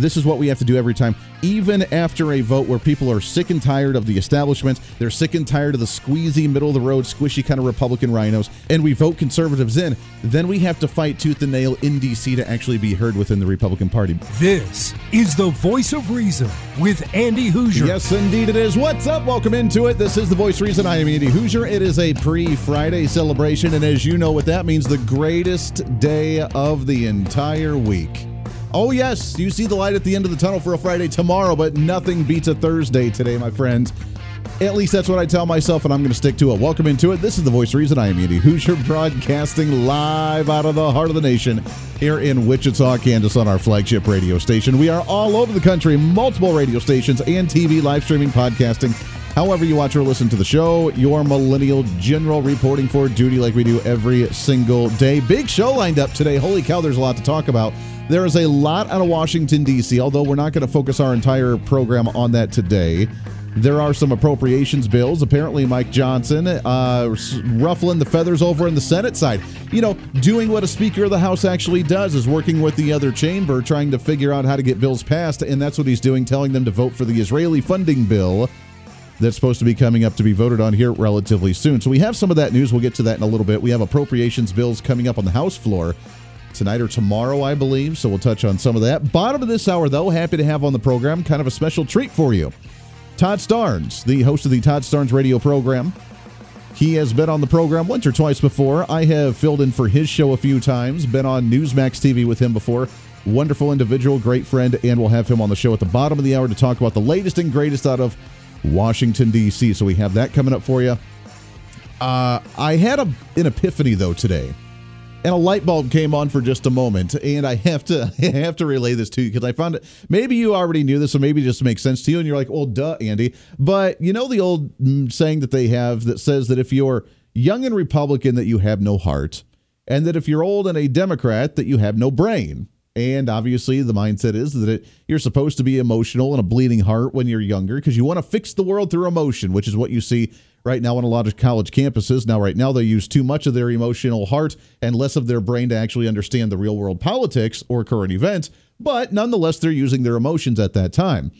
this is what we have to do every time, even after a vote where people are sick and tired of the establishment. They're sick and tired of the squeezy, middle of the road, squishy kind of Republican rhinos, and we vote conservatives in. Then we have to fight tooth and nail in D.C. to actually be heard within the Republican Party. This is the voice of reason with Andy Hooser. Yes, indeed it is. What's up? Welcome into it. This is the voice of reason. I am Andy Hooser. It is a pre Friday celebration, and as you know what that means, the greatest day of the entire week. Oh, yes, you see the light at the end of the tunnel for a Friday tomorrow, but nothing beats a Thursday today, my friends. At least that's what I tell myself, and I'm going to stick to it. Welcome into it. This is the voice reason. I am Andy Hooser, broadcasting live out of the heart of the nation here in Wichita, Kansas, on our flagship radio station. We are all over the country, multiple radio stations and TV, live streaming, podcasting. However, you watch or listen to the show, your millennial general reporting for duty like we do every single day. Big show lined up today. Holy cow, there's a lot to talk about. There is a lot out of Washington, D.C., although we're not going to focus our entire program on that today. There are some appropriations bills. Apparently, Mike Johnson uh, ruffling the feathers over in the Senate side. You know, doing what a Speaker of the House actually does is working with the other chamber, trying to figure out how to get bills passed. And that's what he's doing, telling them to vote for the Israeli funding bill that's supposed to be coming up to be voted on here relatively soon. So we have some of that news. We'll get to that in a little bit. We have appropriations bills coming up on the House floor tonight or tomorrow, I believe. So we'll touch on some of that. Bottom of this hour, though, happy to have on the program kind of a special treat for you. Todd Starnes, the host of the Todd Starnes radio program. He has been on the program once or twice before. I have filled in for his show a few times, been on Newsmax TV with him before. Wonderful individual, great friend, and we'll have him on the show at the bottom of the hour to talk about the latest and greatest out of Washington, D.C. So we have that coming up for you. Uh, I had a, an epiphany, though, today and a light bulb came on for just a moment and i have to I have to relay this to you because i found it maybe you already knew this or maybe it just makes sense to you and you're like well duh andy but you know the old mm, saying that they have that says that if you're young and republican that you have no heart and that if you're old and a democrat that you have no brain and obviously the mindset is that it, you're supposed to be emotional and a bleeding heart when you're younger because you want to fix the world through emotion which is what you see right now on a lot of college campuses. Now, right now, they use too much of their emotional heart and less of their brain to actually understand the real world politics or current events, but nonetheless, they're using their emotions at that time.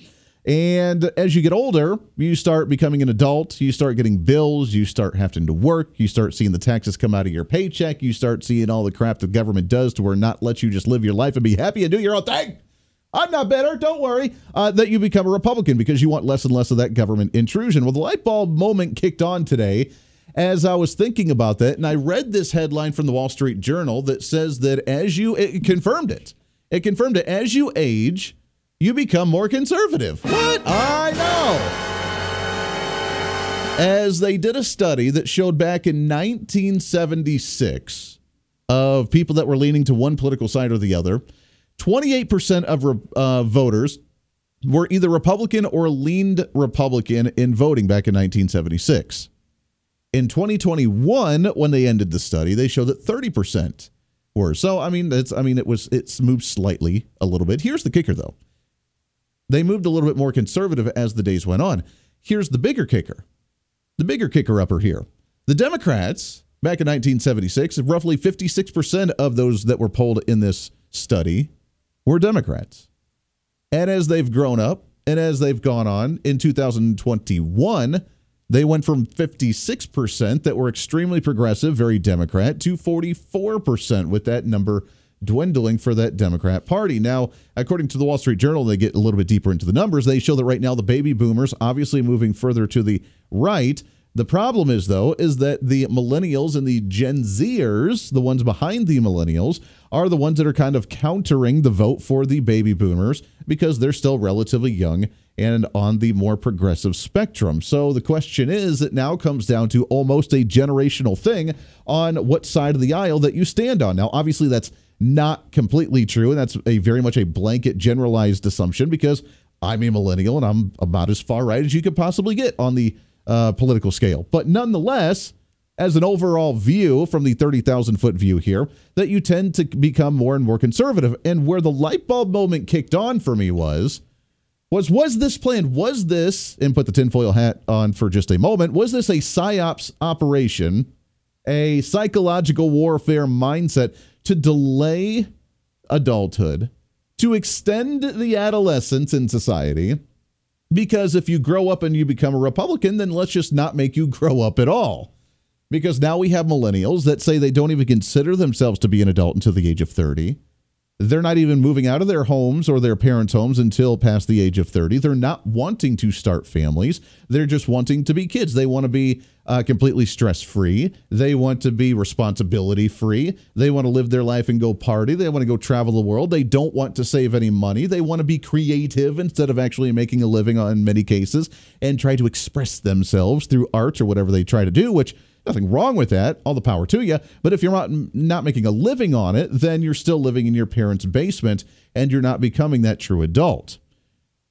And as you get older, you start becoming an adult, you start getting bills, you start having to work, you start seeing the taxes come out of your paycheck, you start seeing all the crap the government does to where not let you just live your life and be happy and do your own thing. I'm not better. Don't worry. Uh, that you become a Republican because you want less and less of that government intrusion. Well, the light bulb moment kicked on today as I was thinking about that, and I read this headline from the Wall Street Journal that says that as you it confirmed it, it confirmed it as you age, you become more conservative. What? I know. As they did a study that showed back in 1976 of people that were leaning to one political side or the other 28% of uh, voters were either Republican or leaned Republican in voting back in 1976. In 2021, when they ended the study, they showed that 30% were. So, I mean, it's I mean, it was it's moved slightly a little bit. Here's the kicker, though. They moved a little bit more conservative as the days went on. Here's the bigger kicker. The bigger kicker upper here. The Democrats back in 1976, roughly 56% of those that were polled in this study were Democrats. And as they've grown up and as they've gone on in 2021, they went from 56% that were extremely progressive, very Democrat, to 44% with that number dwindling for that Democrat Party. Now, according to the Wall Street Journal, they get a little bit deeper into the numbers. They show that right now the baby boomers, obviously moving further to the right, the problem is, though, is that the millennials and the Gen Zers, the ones behind the millennials, are the ones that are kind of countering the vote for the baby boomers because they're still relatively young and on the more progressive spectrum. So the question is, it now comes down to almost a generational thing on what side of the aisle that you stand on. Now, obviously, that's not completely true, and that's a very much a blanket generalized assumption because I'm a millennial and I'm about as far right as you could possibly get on the uh, political scale. But nonetheless, as an overall view from the 30,000 foot view here, that you tend to become more and more conservative. And where the light bulb moment kicked on for me was, was was this planned? Was this, and put the tinfoil hat on for just a moment, was this a psyops operation a psychological warfare mindset to delay adulthood, to extend the adolescence in society. Because if you grow up and you become a Republican, then let's just not make you grow up at all. Because now we have millennials that say they don't even consider themselves to be an adult until the age of 30. They're not even moving out of their homes or their parents' homes until past the age of 30. They're not wanting to start families. They're just wanting to be kids. They want to be uh, completely stress free. They want to be responsibility free. They want to live their life and go party. They want to go travel the world. They don't want to save any money. They want to be creative instead of actually making a living in many cases and try to express themselves through art or whatever they try to do, which Nothing wrong with that. All the power to you. But if you're not not making a living on it, then you're still living in your parents' basement and you're not becoming that true adult.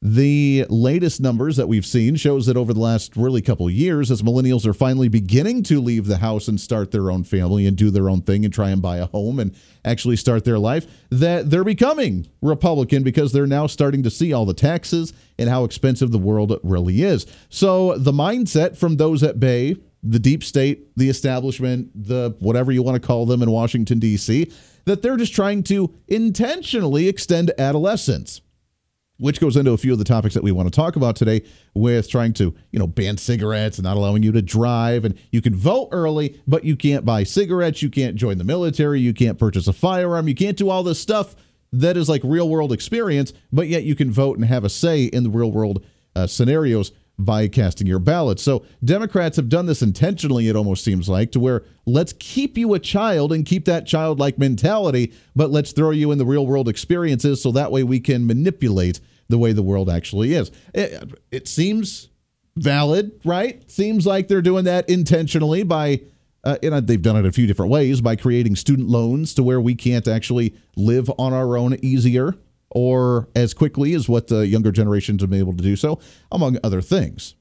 The latest numbers that we've seen shows that over the last really couple years, as millennials are finally beginning to leave the house and start their own family and do their own thing and try and buy a home and actually start their life, that they're becoming Republican because they're now starting to see all the taxes and how expensive the world really is. So the mindset from those at bay the deep state, the establishment, the whatever you want to call them in Washington, D.C., that they're just trying to intentionally extend adolescence. Which goes into a few of the topics that we want to talk about today with trying to, you know, ban cigarettes and not allowing you to drive. And you can vote early, but you can't buy cigarettes. You can't join the military. You can't purchase a firearm. You can't do all this stuff that is like real world experience, but yet you can vote and have a say in the real world uh, scenarios by casting your ballot. So Democrats have done this intentionally, it almost seems like, to where let's keep you a child and keep that childlike mentality, but let's throw you in the real world experiences so that way we can manipulate the way the world actually is. It, it seems valid, right? Seems like they're doing that intentionally by. Uh, and they've done it a few different ways by creating student loans to where we can't actually live on our own easier or as quickly as what the younger generations have been able to do so, among other things.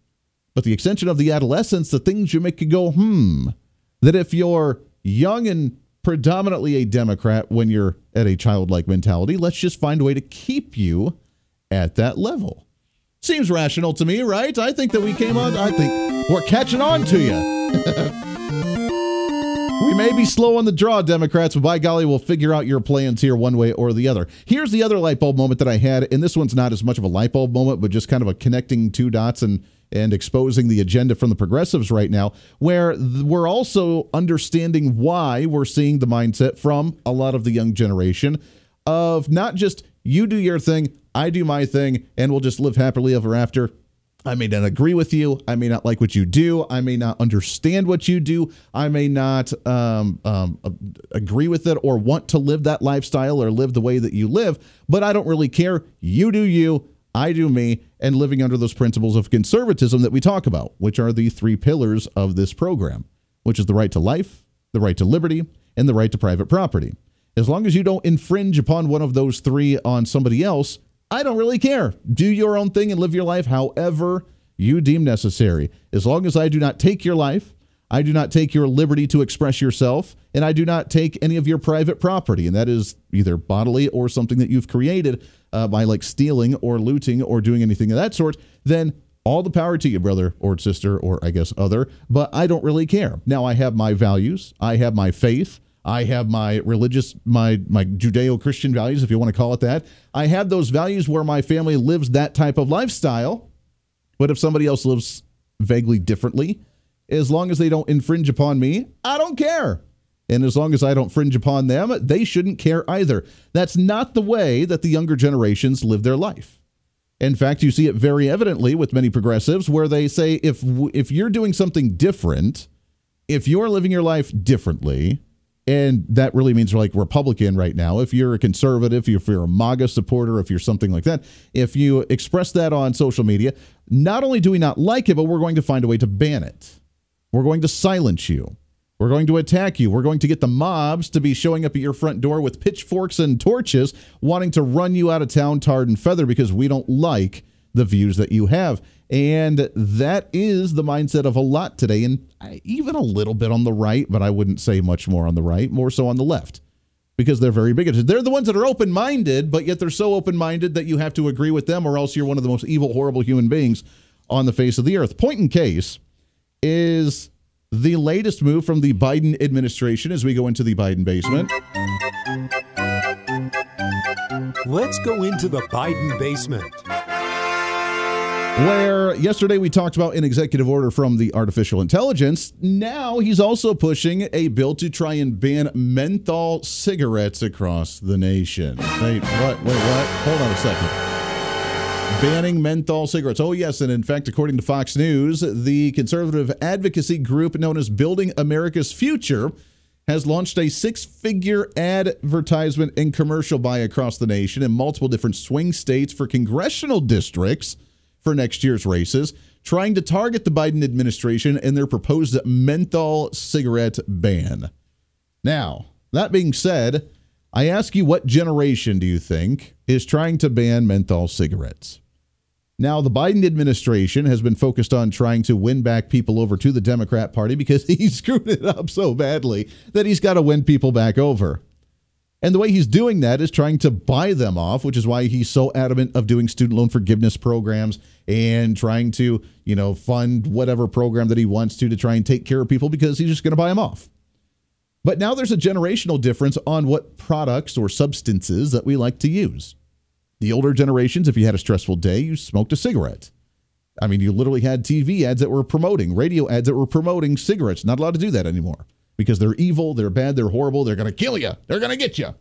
But the extension of the adolescence, the things you make you go, hmm, that if you're young and predominantly a Democrat when you're at a childlike mentality, let's just find a way to keep you at that level. Seems rational to me, right? I think that we came on, I think we're catching on to you. We may be slow on the draw, Democrats, but by golly, we'll figure out your plans here one way or the other. Here's the other light bulb moment that I had, and this one's not as much of a light bulb moment, but just kind of a connecting two dots and and exposing the agenda from the progressives right now, where we're also understanding why we're seeing the mindset from a lot of the young generation of not just you do your thing, I do my thing, and we'll just live happily ever after. I may not agree with you. I may not like what you do. I may not understand what you do. I may not um, um, agree with it or want to live that lifestyle or live the way that you live, but I don't really care. You do you. I do me, and living under those principles of conservatism that we talk about, which are the three pillars of this program, which is the right to life, the right to liberty, and the right to private property. As long as you don't infringe upon one of those three on somebody else, I don't really care. Do your own thing and live your life however you deem necessary. As long as I do not take your life, I do not take your liberty to express yourself, and I do not take any of your private property. And that is either bodily or something that you've created uh, by like stealing or looting or doing anything of that sort. Then all the power to you, brother or sister, or I guess other. But I don't really care. Now I have my values, I have my faith. I have my religious, my my Judeo-Christian values, if you want to call it that. I have those values where my family lives that type of lifestyle. But if somebody else lives vaguely differently, as long as they don't infringe upon me, I don't care. And as long as I don't infringe upon them, they shouldn't care either. That's not the way that the younger generations live their life. In fact, you see it very evidently with many progressives where they say if if you're doing something different, if you're living your life differently, and that really means like Republican right now. If you're a conservative, if you're a MAGA supporter, if you're something like that, if you express that on social media, not only do we not like it, but we're going to find a way to ban it. We're going to silence you. We're going to attack you. We're going to get the mobs to be showing up at your front door with pitchforks and torches, wanting to run you out of town, tarred and feather, because we don't like the views that you have. And that is the mindset of a lot today, and even a little bit on the right, but I wouldn't say much more on the right, more so on the left, because they're very bigoted. They're the ones that are open minded, but yet they're so open minded that you have to agree with them, or else you're one of the most evil, horrible human beings on the face of the earth. Point in case is the latest move from the Biden administration as we go into the Biden basement. Let's go into the Biden basement. Where yesterday we talked about an executive order from the artificial intelligence. Now he's also pushing a bill to try and ban menthol cigarettes across the nation. Wait, what? Wait, what? Hold on a second. Banning menthol cigarettes. Oh, yes. And in fact, according to Fox News, the conservative advocacy group known as Building America's Future has launched a six figure advertisement and commercial buy across the nation in multiple different swing states for congressional districts for next year's races, trying to target the Biden administration and their proposed menthol cigarette ban. Now, that being said, I ask you, what generation do you think is trying to ban menthol cigarettes? Now, the Biden administration has been focused on trying to win back people over to the Democrat Party because he screwed it up so badly that he's got to win people back over. And the way he's doing that is trying to buy them off, which is why he's so adamant of doing student loan forgiveness programs and trying to, you know, fund whatever program that he wants to to try and take care of people because he's just going to buy them off. But now there's a generational difference on what products or substances that we like to use. The older generations, if you had a stressful day, you smoked a cigarette. I mean, you literally had TV ads that were promoting, radio ads that were promoting cigarettes. Not allowed to do that anymore because they're evil, they're bad, they're horrible, they're going to kill you, they're going to get you.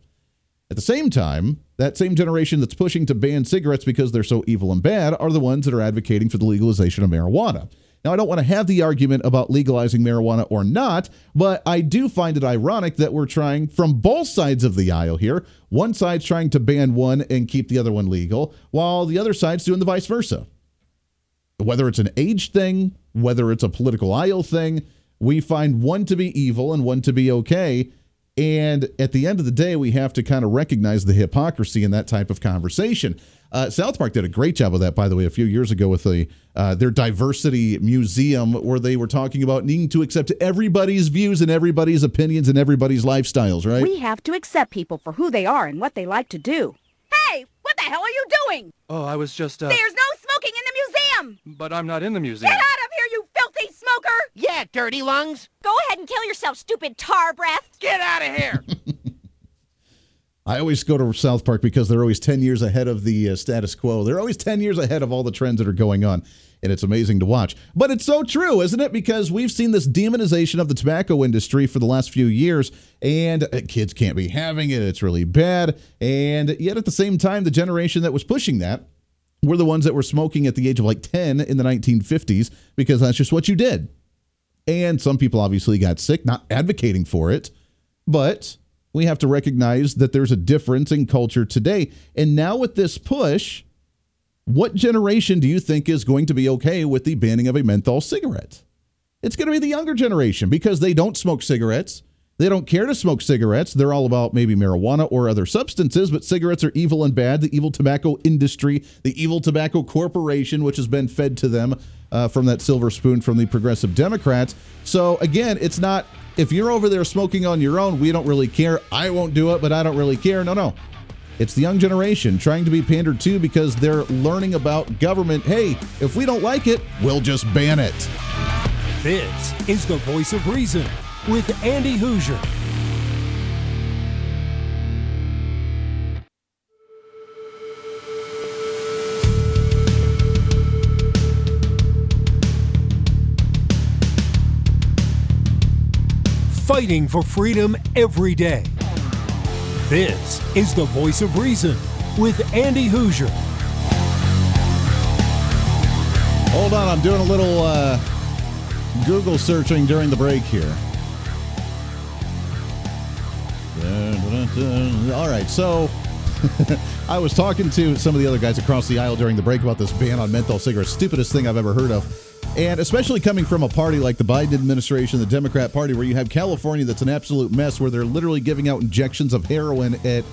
At the same time, that same generation that's pushing to ban cigarettes because they're so evil and bad are the ones that are advocating for the legalization of marijuana. Now, I don't want to have the argument about legalizing marijuana or not, but I do find it ironic that we're trying from both sides of the aisle here. One side's trying to ban one and keep the other one legal, while the other side's doing the vice versa. Whether it's an age thing, whether it's a political aisle thing, we find one to be evil and one to be okay. And at the end of the day, we have to kind of recognize the hypocrisy in that type of conversation. Uh, South Park did a great job of that, by the way, a few years ago with the, uh, their diversity museum, where they were talking about needing to accept everybody's views and everybody's opinions and everybody's lifestyles, right? We have to accept people for who they are and what they like to do. Hey, what the hell are you doing? Oh, I was just, uh... There's no smoking in the museum! But I'm not in the museum. Get out of here, you filthy smoker! Yeah, dirty lungs. Go ahead and kill yourself, stupid tar breath! Get out of here! I always go to South Park because they're always 10 years ahead of the uh, status quo. They're always 10 years ahead of all the trends that are going on. And it's amazing to watch. But it's so true, isn't it? Because we've seen this demonization of the tobacco industry for the last few years, and uh, kids can't be having it. It's really bad. And yet, at the same time, the generation that was pushing that were the ones that were smoking at the age of like 10 in the 1950s because that's just what you did. And some people obviously got sick, not advocating for it, but we have to recognize that there's a difference in culture today. And now with this push, what generation do you think is going to be okay with the banning of a menthol cigarette? It's going to be the younger generation because they don't smoke cigarettes. They don't care to smoke cigarettes. They're all about maybe marijuana or other substances, but cigarettes are evil and bad. The evil tobacco industry, the evil tobacco corporation, which has been fed to them uh, from that silver spoon from the progressive Democrats. So, again, it's not if you're over there smoking on your own, we don't really care. I won't do it, but I don't really care. No, no. It's the young generation trying to be pandered to because they're learning about government. Hey, if we don't like it, we'll just ban it. This is the voice of reason with Andy Hooser. Fighting for freedom every day. This is the voice of reason with Andy Hooser. Hold on, I'm doing a little uh, Google searching during the break here. All right, so I was talking to some of the other guys across the aisle during the break about this ban on menthol cigarettes. Stupidest thing I've ever heard of. And especially coming from a party like the Biden administration, the Democrat Party, where you have California that's an absolute mess, where they're literally giving out injections of heroin at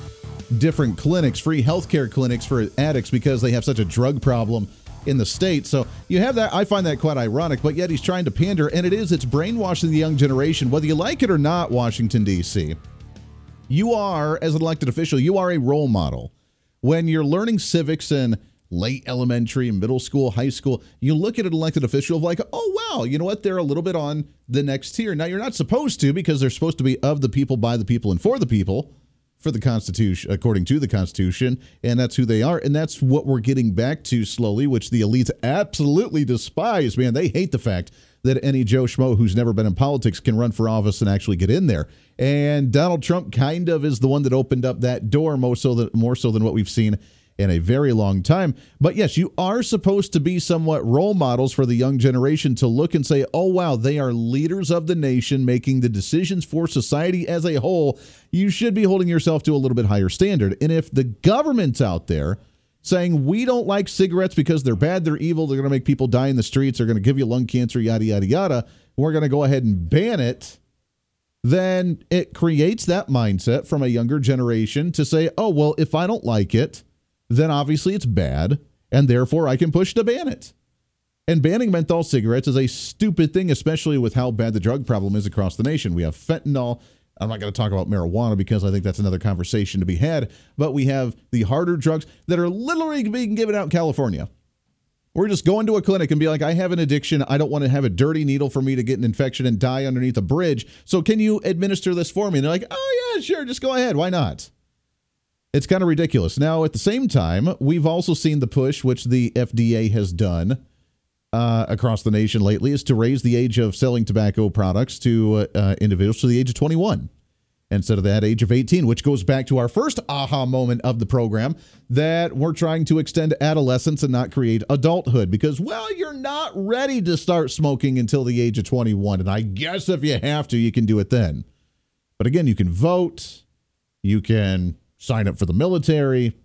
different clinics, free healthcare clinics for addicts because they have such a drug problem in the state. So you have that. I find that quite ironic, but yet he's trying to pander, and it is, it's brainwashing the young generation, whether you like it or not, Washington, D.C. You are, as an elected official, you are a role model. When you're learning civics in late elementary, middle school, high school, you look at an elected official of like, oh, wow, you know what? They're a little bit on the next tier. Now, you're not supposed to because they're supposed to be of the people, by the people, and for the people for the Constitution, according to the Constitution, and that's who they are. And that's what we're getting back to slowly, which the elites absolutely despise. Man, they hate the fact that any Joe Schmo who's never been in politics can run for office and actually get in there. And Donald Trump kind of is the one that opened up that door more so than more so than what we've seen in a very long time. But yes, you are supposed to be somewhat role models for the young generation to look and say, oh, wow, they are leaders of the nation making the decisions for society as a whole. You should be holding yourself to a little bit higher standard. And if the government's out there, saying we don't like cigarettes because they're bad, they're evil, they're going to make people die in the streets, they're going to give you lung cancer, yada, yada, yada. We're going to go ahead and ban it. Then it creates that mindset from a younger generation to say, oh, well, if I don't like it, then obviously it's bad, and therefore I can push to ban it. And banning menthol cigarettes is a stupid thing, especially with how bad the drug problem is across the nation. We have fentanyl. I'm not going to talk about marijuana because I think that's another conversation to be had. But we have the harder drugs that are literally being given out in California. We're just going to a clinic and be like, I have an addiction. I don't want to have a dirty needle for me to get an infection and die underneath a bridge. So can you administer this for me? And they're like, oh, yeah, sure. Just go ahead. Why not? It's kind of ridiculous. Now, at the same time, we've also seen the push, which the FDA has done uh, across the nation lately, is to raise the age of selling tobacco products to uh, individuals to the age of 21 instead of that age of 18, which goes back to our first aha moment of the program that we're trying to extend adolescence and not create adulthood because, well, you're not ready to start smoking until the age of 21. And I guess if you have to, you can do it then. But again, you can vote, you can sign up for the military.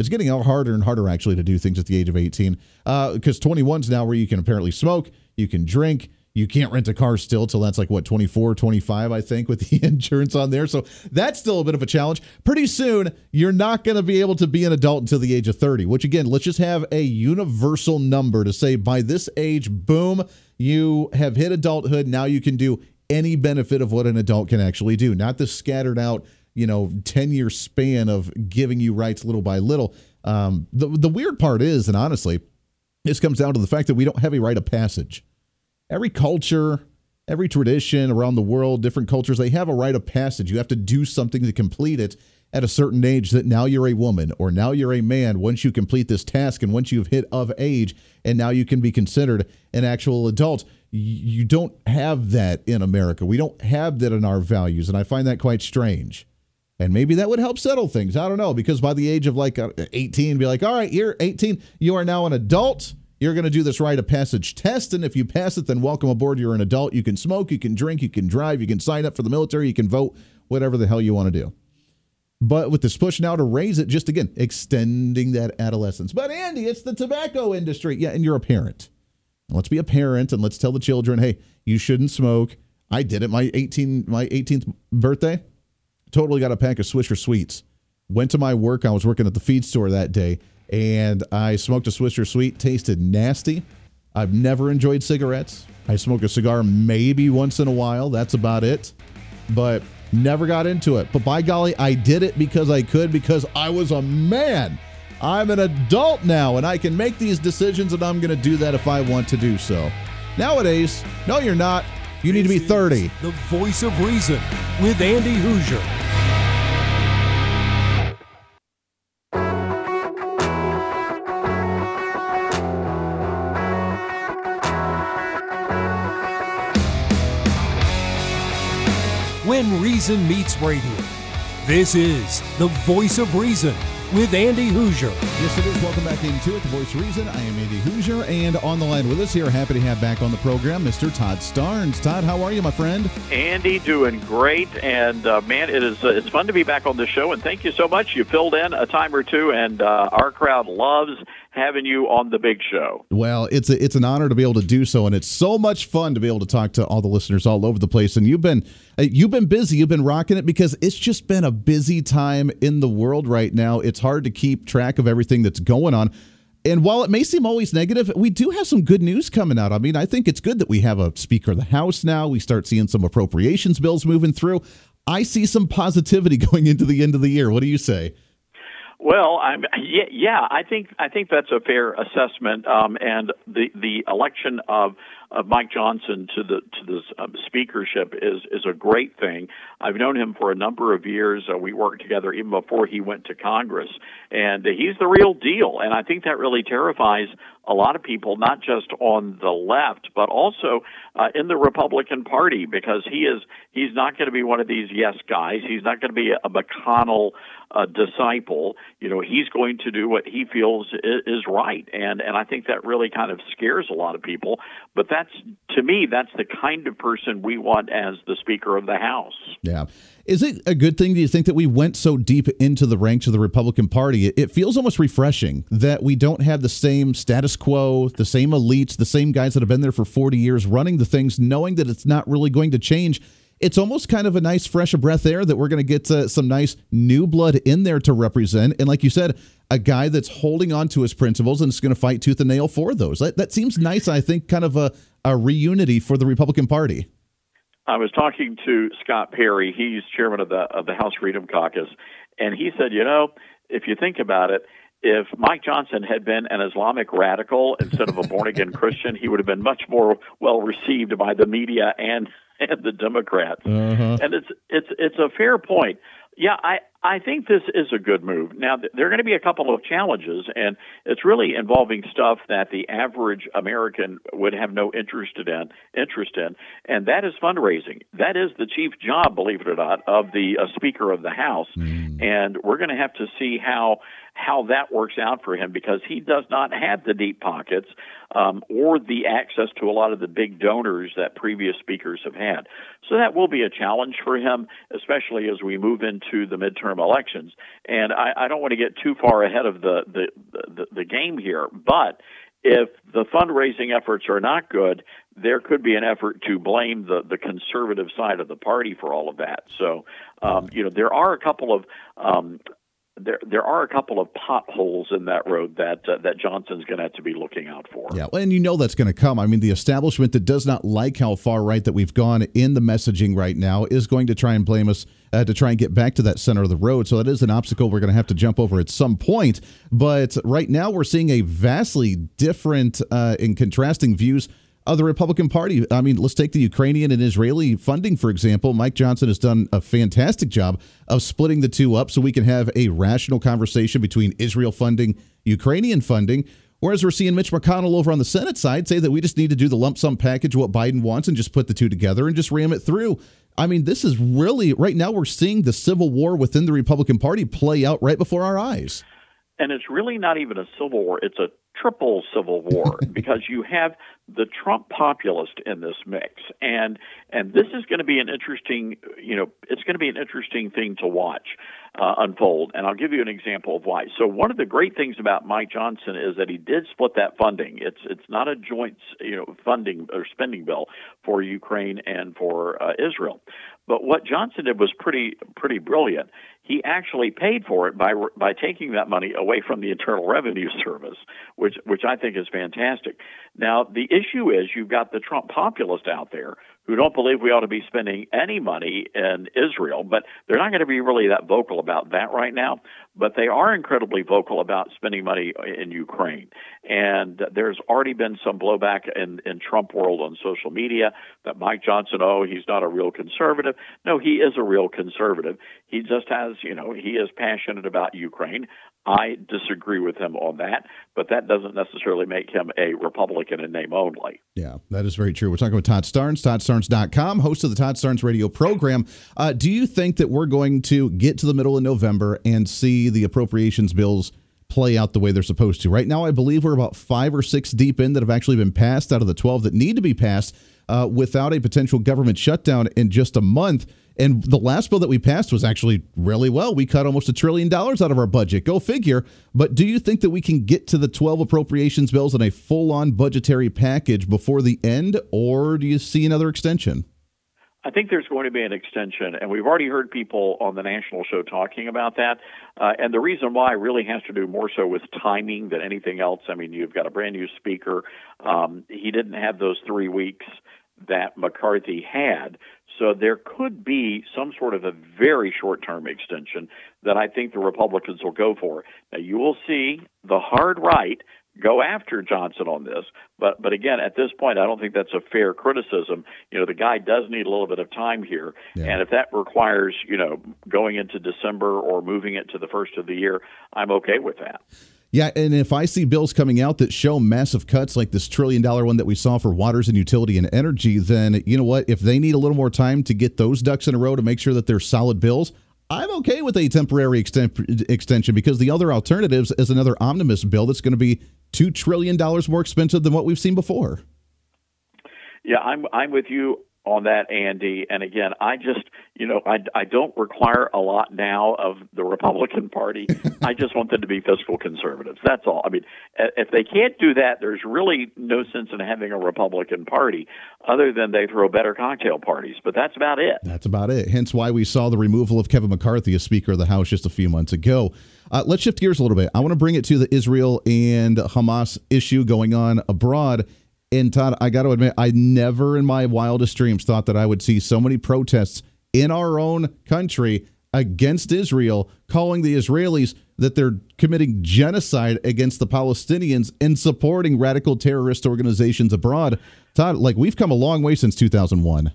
It's getting harder and harder actually to do things at the age of 18 because uh, 21's now where you can apparently smoke, you can drink, you can't rent a car still till that's like what 24 25 i think with the insurance on there. So that's still a bit of a challenge. Pretty soon you're not going to be able to be an adult until the age of 30 which again let's just have a universal number to say by this age boom you have hit adulthood. Now you can do any benefit of what an adult can actually do. Not the scattered out you know 10 year span of giving you rights little by little um, the, the weird part is and honestly this comes down to the fact that we don't have a rite of passage every culture every tradition around the world different cultures they have a rite of passage you have to do something to complete it at a certain age that now you're a woman or now you're a man once you complete this task and once you've hit of age and now you can be considered an actual adult you don't have that in America. We don't have that in our values, and I find that quite strange. And maybe that would help settle things. I don't know. Because by the age of like uh, 18, be like, all right, you're 18. You are now an adult. You're going to do this rite of passage test. And if you pass it, then welcome aboard. You're an adult. You can smoke, you can drink, you can drive, you can sign up for the military, you can vote, whatever the hell you want to do. But with this push now to raise it, just again, extending that adolescence. But Andy, it's the tobacco industry. Yeah, and you're a parent. Let's be a parent and let's tell the children, hey, you shouldn't smoke. I did it my 18 my 18th birthday totally got a pack of Swisher Sweets. Went to my work. I was working at the feed store that day, and I smoked a Swisher Sweet. Tasted nasty. I've never enjoyed cigarettes. I smoke a cigar maybe once in a while. That's about it. But never got into it. But by golly, I did it because I could, because I was a man. I'm an adult now, and I can make these decisions, and I'm going to do that if I want to do so. Nowadays, no, you're not. You need to be 30. The voice of reason with Andy Hooser. When Reason Meets Radio. This is the voice of reason with Andy Hooser. Yes, it is. Welcome back into it, The Voice of Reason. I am Andy Hooser, and on the line with us here, happy to have back on the program Mr. Todd Starnes. Todd, how are you, my friend? Andy, doing great, and uh, man, it is uh, it's fun to be back on the show, and thank you so much. You filled in a time or two, and uh, our crowd loves having you on the big show. Well, it's a, it's an honor to be able to do so, and it's so much fun to be able to talk to all the listeners all over the place. And you've been uh, you've been busy, you've been rocking it because it's just been a busy time in the world right now. It's hard to keep track of everything that's going on. And while it may seem always negative, we do have some good news coming out. I mean, I think it's good that we have a Speaker of the House now. We start seeing some appropriations bills moving through. I see some positivity going into the end of the year. What do you say? Well, I'm yeah, yeah. I think I think that's a fair assessment. Um, and the the election of of Mike Johnson to the to the um, speakership is is a great thing. I've known him for a number of years. Uh, we worked together even before he went to Congress, and uh, he's the real deal. And I think that really terrifies a lot of people, not just on the left, but also uh, in the Republican Party, because he is he's not going to be one of these yes guys. He's not going to be a McConnell uh, disciple. You know, he's going to do what he feels is, is right, and and I think that really kind of scares a lot of people. But that's to me, that's the kind of person we want as the Speaker of the House. Yeah. Is it a good thing, do you think, that we went so deep into the ranks of the Republican Party? It feels almost refreshing that we don't have the same status quo, the same elites, the same guys that have been there for 40 years running the things, knowing that it's not really going to change. It's almost kind of a nice fresh breath air that we're going to get uh, some nice new blood in there to represent. And like you said, a guy that's holding on to his principles and is going to fight tooth and nail for those. That, that seems nice, I think, kind of a, a reunity for the Republican Party. I was talking to Scott Perry. He's chairman of the of the House Freedom Caucus, and he said, you know, if you think about it, if Mike Johnson had been an Islamic radical instead of a born again Christian, he would have been much more well received by the media and and the Democrats. Uh-huh. And it's it's it's a fair point. Yeah, I I think this is a good move. Now there are going to be a couple of challenges, and it's really involving stuff that the average American would have no interest in. Interest in, and that is fundraising. That is the chief job, believe it or not, of the uh, Speaker of the House. Mm. And we're going to have to see how how that works out for him because he does not have the deep pockets um, or the access to a lot of the big donors that previous speakers have had. So that will be a challenge for him, especially as we move into the midterm elections. And I, I don't want to get too far ahead of the, the, the, the game here, but if the fundraising efforts are not good, there could be an effort to blame the, the conservative side of the party for all of that. So, um, you know, there are a couple of um, there there are a couple of potholes in that road that uh, that Johnson's going to have to be looking out for. Yeah, and you know that's going to come. I mean, the establishment that does not like how far right that we've gone in the messaging right now is going to try and blame us uh, to try and get back to that center of the road. So that is an obstacle we're going to have to jump over at some point. But right now we're seeing a vastly different uh, and contrasting views of the Republican Party. I mean, let's take the Ukrainian and Israeli funding, for example. Mike Johnson has done a fantastic job of splitting the two up so we can have a rational conversation between Israel funding, Ukrainian funding. Whereas we're seeing Mitch McConnell over on the Senate side say that we just need to do the lump sum package, what Biden wants, and just put the two together and just ram it through. I mean, this is really, right now, we're seeing the civil war within the Republican Party play out right before our eyes. And it's really not even a civil war, it's a triple civil war because you have the Trump populist in this mix, and and this is going to be an interesting, you know, it's going to be an interesting thing to watch uh, unfold. And I'll give you an example of why. So one of the great things about Mike Johnson is that he did split that funding. It's it's not a joint, you know, funding or spending bill for Ukraine and for uh, Israel. But what Johnson did was pretty pretty brilliant. He actually paid for it by by taking that money away from the Internal Revenue Service, which which I think is fantastic. Now the issue is you've got the Trump populist out there who don't believe we ought to be spending any money in Israel, but they're not going to be really that vocal about that right now. But they are incredibly vocal about spending money in Ukraine. And there's already been some blowback in, in Trump world on social media that Mike Johnson, oh, he's not a real conservative. No, he is a real conservative. He just has, you know, he is passionate about Ukraine. I disagree with him on that, but that doesn't necessarily make him a Republican in name only. Yeah, that is very true. We're talking with Todd Starnes, toddstarnes.com, host of the Todd Starnes radio program. Uh, do you think that we're going to get to the middle of November and see the appropriations bills play out the way they're supposed to? Right now, I believe we're about five or six deep in that have actually been passed out of the 12 that need to be passed uh, without a potential government shutdown in just a month. And the last bill that we passed was actually really well. We cut almost a trillion dollars out of our budget. Go figure. But do you think that we can get to the 12 appropriations bills in a full on budgetary package before the end, or do you see another extension? I think there's going to be an extension, and we've already heard people on the national show talking about that. Uh, and the reason why really has to do more so with timing than anything else. I mean, you've got a brand new speaker. Um, he didn't have those three weeks that McCarthy had. So there could be some sort of a very short term extension that I think the Republicans will go for. Now, you will see the hard right go after Johnson on this. But but again, at this point, I don't think that's a fair criticism. You know, the guy does need a little bit of time here, yeah. and if that requires you know going into December or moving it to the first of the year, I'm okay with that. Yeah, and if I see bills coming out that show massive cuts like this trillion dollar one that we saw for waters and utility and energy, then you know what? If they need a little more time to get those ducks in a row to make sure that they're solid bills, I'm okay with a temporary extension because the other alternatives is another omnibus bill that's going to be two trillion dollars more expensive than what we've seen before. Yeah, I'm I'm with you on that, Andy. And again, I just, you know, I, I don't require a lot now of the Republican Party. I just want them to be fiscal conservatives. That's all. I mean, if they can't do that, there's really no sense in having a Republican Party other than they throw better cocktail parties. But that's about it. That's about it. Hence why we saw the removal of Kevin McCarthy as Speaker of the House just a few months ago. Uh, let's shift gears a little bit. I want to bring it to the Israel and Hamas issue going on abroad. And Todd, I got to admit, I never in my wildest dreams thought that I would see so many protests in our own country against Israel, calling the Israelis that they're committing genocide against the Palestinians and supporting radical terrorist organizations abroad. Todd, like we've come a long way since 2001.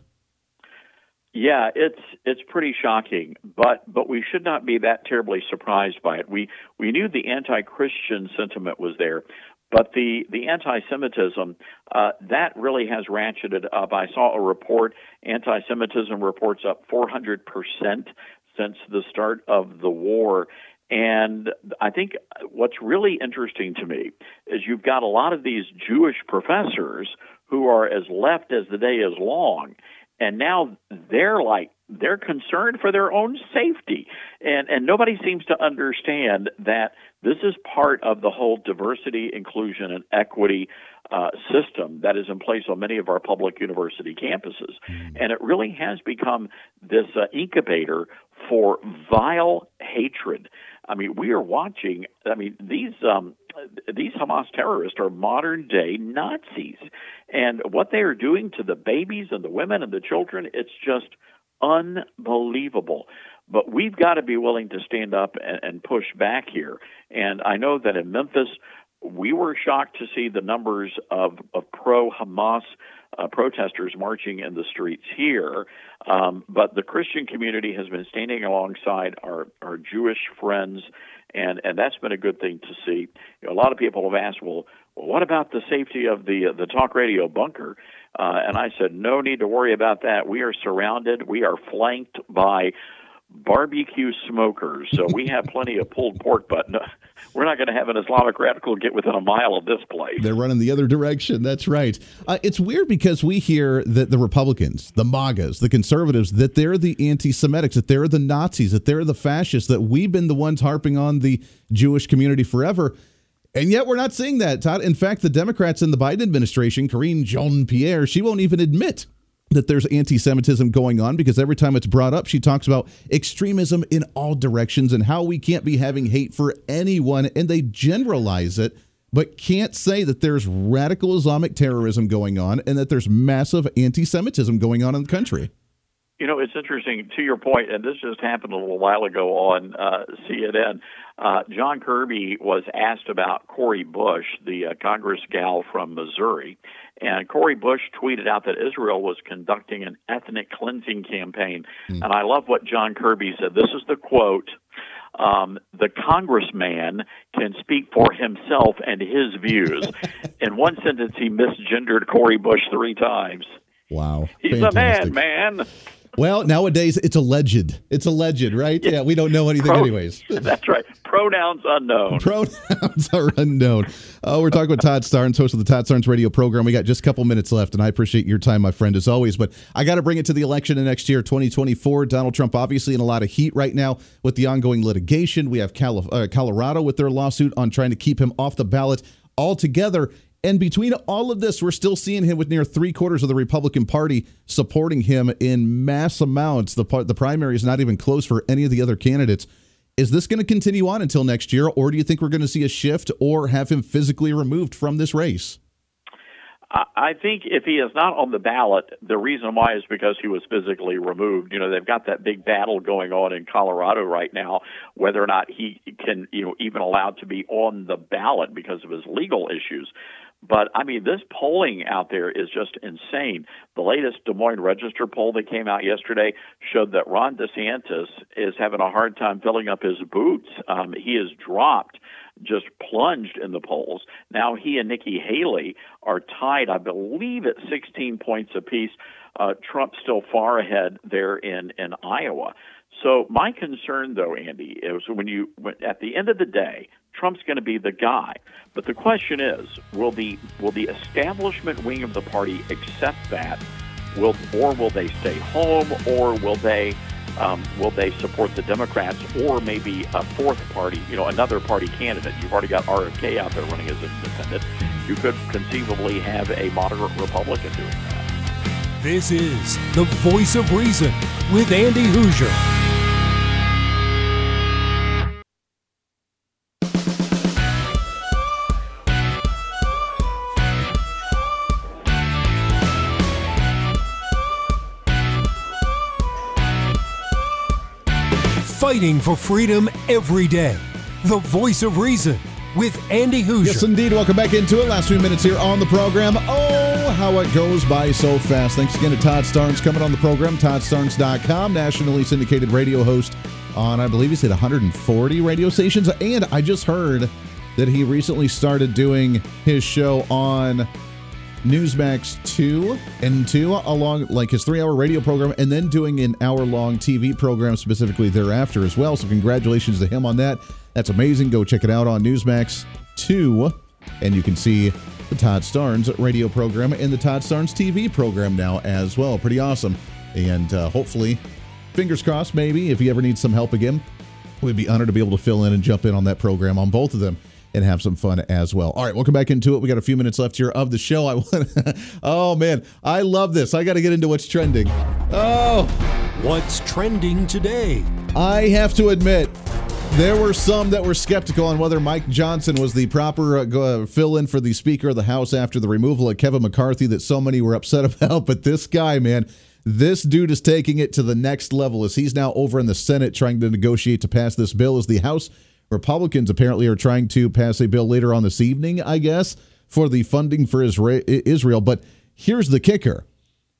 Yeah, it's it's pretty shocking, but but we should not be that terribly surprised by it. We we knew the anti-Christian sentiment was there, but the, the anti Semitism, uh, that really has ratcheted up. I saw a report, anti Semitism reports up 400% since the start of the war. And I think what's really interesting to me is you've got a lot of these Jewish professors who are as left as the day is long. And now they're like, they're concerned for their own safety. And, and nobody seems to understand that this is part of the whole diversity, inclusion, and equity uh, system that is in place on many of our public university campuses. Mm. And it really has become this uh, incubator for vile hatred. I mean, we are watching. I mean, these um, these Hamas terrorists are modern day Nazis, and what they are doing to the babies and the women and the children, it's just unbelievable. But we've got to be willing to stand up and, and push back here. And I know that in Memphis, we were shocked to see the numbers of, of pro Hamas uh, protesters marching in the streets here. Um, but the Christian community has been standing alongside our, our Jewish friends, and, and that's been a good thing to see. You know, a lot of people have asked, well, well what about the safety of the, uh, the talk radio bunker? Uh, and I said, no need to worry about that. We are surrounded, we are flanked by barbecue smokers. So we have plenty of pulled pork, but no, we're not going to have an Islamic radical get within a mile of this place. They're running the other direction. That's right. Uh, it's weird because we hear that the Republicans, the MAGAs, the conservatives, that they're the anti Semitics, that they're the Nazis, that they're the fascists, that we've been the ones harping on the Jewish community forever. And yet we're not seeing that, Todd. In fact, the Democrats in the Biden administration, Karine Jean Pierre, she won't even admit that there's anti Semitism going on because every time it's brought up, she talks about extremism in all directions and how we can't be having hate for anyone. And they generalize it, but can't say that there's radical Islamic terrorism going on and that there's massive anti Semitism going on in the country. You know, it's interesting to your point, and this just happened a little while ago on uh, CNN. Uh, John Kirby was asked about Cori Bush, the uh, Congress gal from Missouri, and Cori Bush tweeted out that Israel was conducting an ethnic cleansing campaign. Mm. And I love what John Kirby said. This is the quote. Um, the congressman can speak for himself and his views. In one sentence, he misgendered Cori Bush three times. Wow. He's Fantastic. a man, man. Well, nowadays it's alleged. It's alleged, right? Yeah, we don't know anything, Pro- anyways. That's right. Pronouns unknown. Pronouns are unknown. Oh, we're talking with Todd Starnes, host of the Todd Starnes radio program. We got just a couple minutes left, and I appreciate your time, my friend, as always. But I got to bring it to the election of next year, 2024. Donald Trump, obviously, in a lot of heat right now with the ongoing litigation. We have uh, Colorado with their lawsuit on trying to keep him off the ballot altogether. And between all of this, we're still seeing him with near three quarters of the Republican Party supporting him in mass amounts. The part, the primary is not even close for any of the other candidates. Is this going to continue on until next year, or do you think we're going to see a shift or have him physically removed from this race? I think if he is not on the ballot, the reason why is because he was physically removed. You know, they've got that big battle going on in Colorado right now, whether or not he can, you know, even allowed to be on the ballot because of his legal issues. But I mean, this polling out there is just insane. The latest Des Moines Register poll that came out yesterday showed that Ron DeSantis is having a hard time filling up his boots. Um, he has dropped, just plunged in the polls. Now he and Nikki Haley are tied, I believe, at 16 points apiece. Uh, Trump's still far ahead there in in Iowa. So my concern, though, Andy, is when you at the end of the day, Trump's going to be the guy. But the question is, will the will the establishment wing of the party accept that? Will or will they stay home, or will they um, will they support the Democrats, or maybe a fourth party, you know, another party candidate? You've already got RFK out there running as an independent. You could conceivably have a moderate Republican doing that. This is the voice of reason with Andy Hooser. Fighting for freedom every day. The voice of reason with Andy Hooser. Yes, indeed. Welcome back into it. Last few minutes here on the program. Oh, how it goes by so fast. Thanks again to Todd Starnes coming on the program. ToddStarnes.com, nationally syndicated radio host on, I believe he said 140 radio stations. And I just heard that he recently started doing his show on Newsmax 2 and 2 along like his 3-hour radio program and then doing an hour-long TV program specifically thereafter as well. So congratulations to him on that. That's amazing. Go check it out on Newsmax 2 and you can see the Todd Starnes radio program and the Todd Starnes TV program now as well. Pretty awesome. And uh, hopefully, fingers crossed, maybe if he ever needs some help again, we'd be honored to be able to fill in and jump in on that program on both of them and have some fun as well. All right, welcome back into it. We got a few minutes left here of the show. I want Oh man, I love this. I got to get into what's trending. Oh, what's trending today? I have to admit there were some that were skeptical on whether Mike Johnson was the proper uh, uh, fill in for the Speaker of the House after the removal of Kevin McCarthy that so many were upset about. But this guy, man, this dude is taking it to the next level as he's now over in the Senate trying to negotiate to pass this bill as the House Republicans apparently are trying to pass a bill later on this evening, I guess, for the funding for Israel. But here's the kicker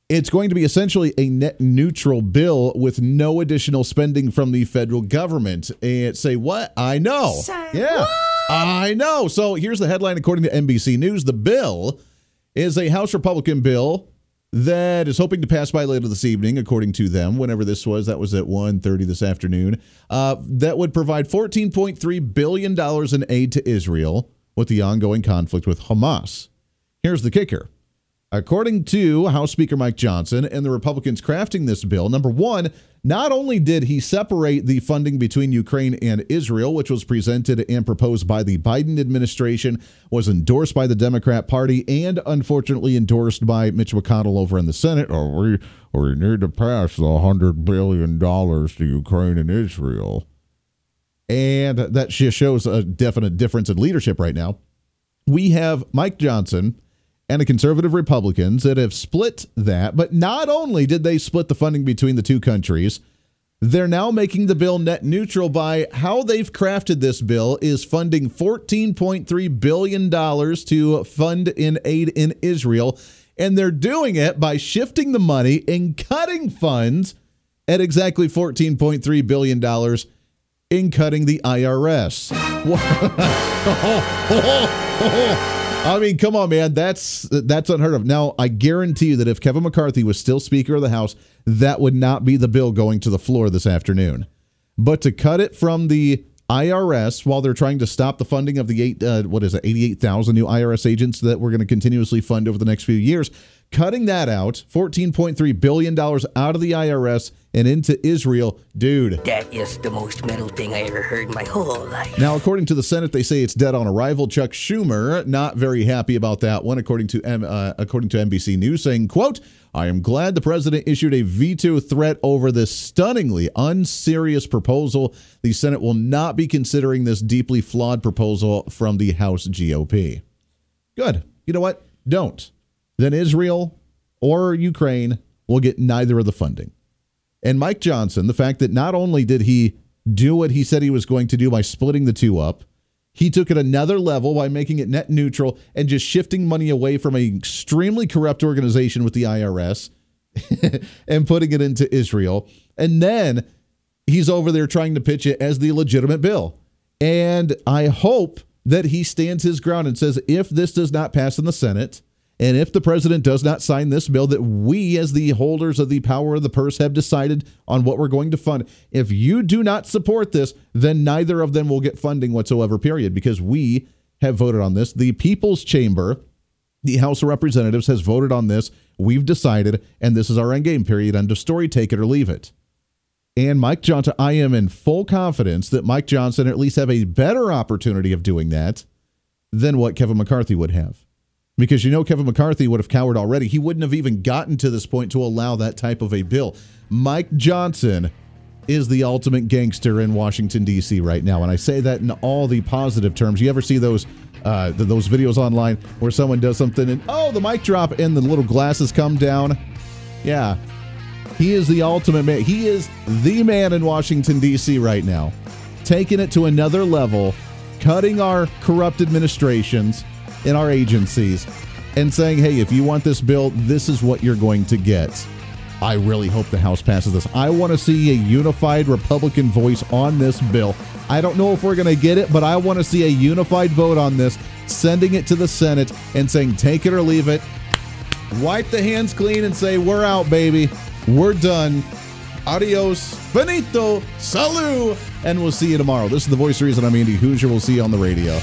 it's going to be essentially a net neutral bill with no additional spending from the federal government. And say, what? I know. Say yeah. What? I know. So here's the headline according to NBC News the bill is a House Republican bill that is hoping to pass by later this evening, according to them. Whenever this was, that was at 1.30 this afternoon. Uh, that would provide $14.3 billion in aid to Israel with the ongoing conflict with Hamas. Here's the kicker. According to House Speaker Mike Johnson and the Republicans crafting this bill, number one, not only did he separate the funding between Ukraine and Israel, which was presented and proposed by the Biden administration, was endorsed by the Democrat Party, and unfortunately endorsed by Mitch McConnell over in the Senate. Oh, we, we need to pass the $100 billion to Ukraine and Israel. And that just shows a definite difference in leadership right now. We have Mike Johnson and the conservative Republicans that have split that. But not only did they split the funding between the two countries, they're now making the bill net neutral by how they've crafted this bill is funding $14.3 billion to fund in aid in Israel. And they're doing it by shifting the money and cutting funds at exactly $14.3 billion in cutting the IRS. I mean, come on, man. That's that's unheard of. Now, I guarantee you that if Kevin McCarthy was still Speaker of the House, that would not be the bill going to the floor this afternoon. But to cut it from the IRS while they're trying to stop the funding of the eight, uh, what is it, 88,000 new IRS agents that we're going to continuously fund over the next few years, cutting that out, $14.3 billion out of the IRS and into Israel. Dude. That is the most metal thing I ever heard in my whole life. Now, according to the Senate, they say it's dead on arrival. Chuck Schumer, not very happy about that one, according to, uh, according to NBC News, saying, quote, I am glad the president issued a veto threat over this stunningly unserious proposal. The Senate will not be considering this deeply flawed proposal from the House GOP. Good. You know what? Don't. Then Israel or Ukraine will get neither of the funding. And Mike Johnson, the fact that not only did he do what he said he was going to do by splitting the two up, he took it another level by making it net neutral and just shifting money away from an extremely corrupt organization with the IRS and putting it into Israel. And then he's over there trying to pitch it as the legitimate bill. And I hope that he stands his ground and says if this does not pass in the Senate, and if the president does not sign this bill, that we, as the holders of the power of the purse, have decided on what we're going to fund. If you do not support this, then neither of them will get funding whatsoever, period, because we have voted on this. The People's Chamber, the House of Representatives, has voted on this. We've decided, and this is our end game, period. End of story. Take it or leave it. And Mike Johnson, I am in full confidence that Mike Johnson at least have a better opportunity of doing that than what Kevin McCarthy would have because you know Kevin McCarthy would have cowered already. He wouldn't have even gotten to this point to allow that type of a bill. Mike Johnson is the ultimate gangster in Washington D.C. right now, and I say that in all the positive terms. You ever see those uh, those videos online where someone does something and oh the mic drop and the little glasses come down? Yeah, he is the ultimate man. He is the man in Washington D.C. right now, taking it to another level, cutting our corrupt administrations in our agencies and saying, hey, if you want this bill, this is what you're going to get. I really hope the House passes this. I want to see a unified Republican voice on this bill. I don't know if we're going to get it, but I want to see a unified vote on this, sending it to the Senate and saying, take it or leave it. Wipe the hands clean and say, we're out, baby. We're done. Adios, finito, salut, and we'll see you tomorrow. This is the voice reason I'm Andy Hooser. We'll see you on the radio.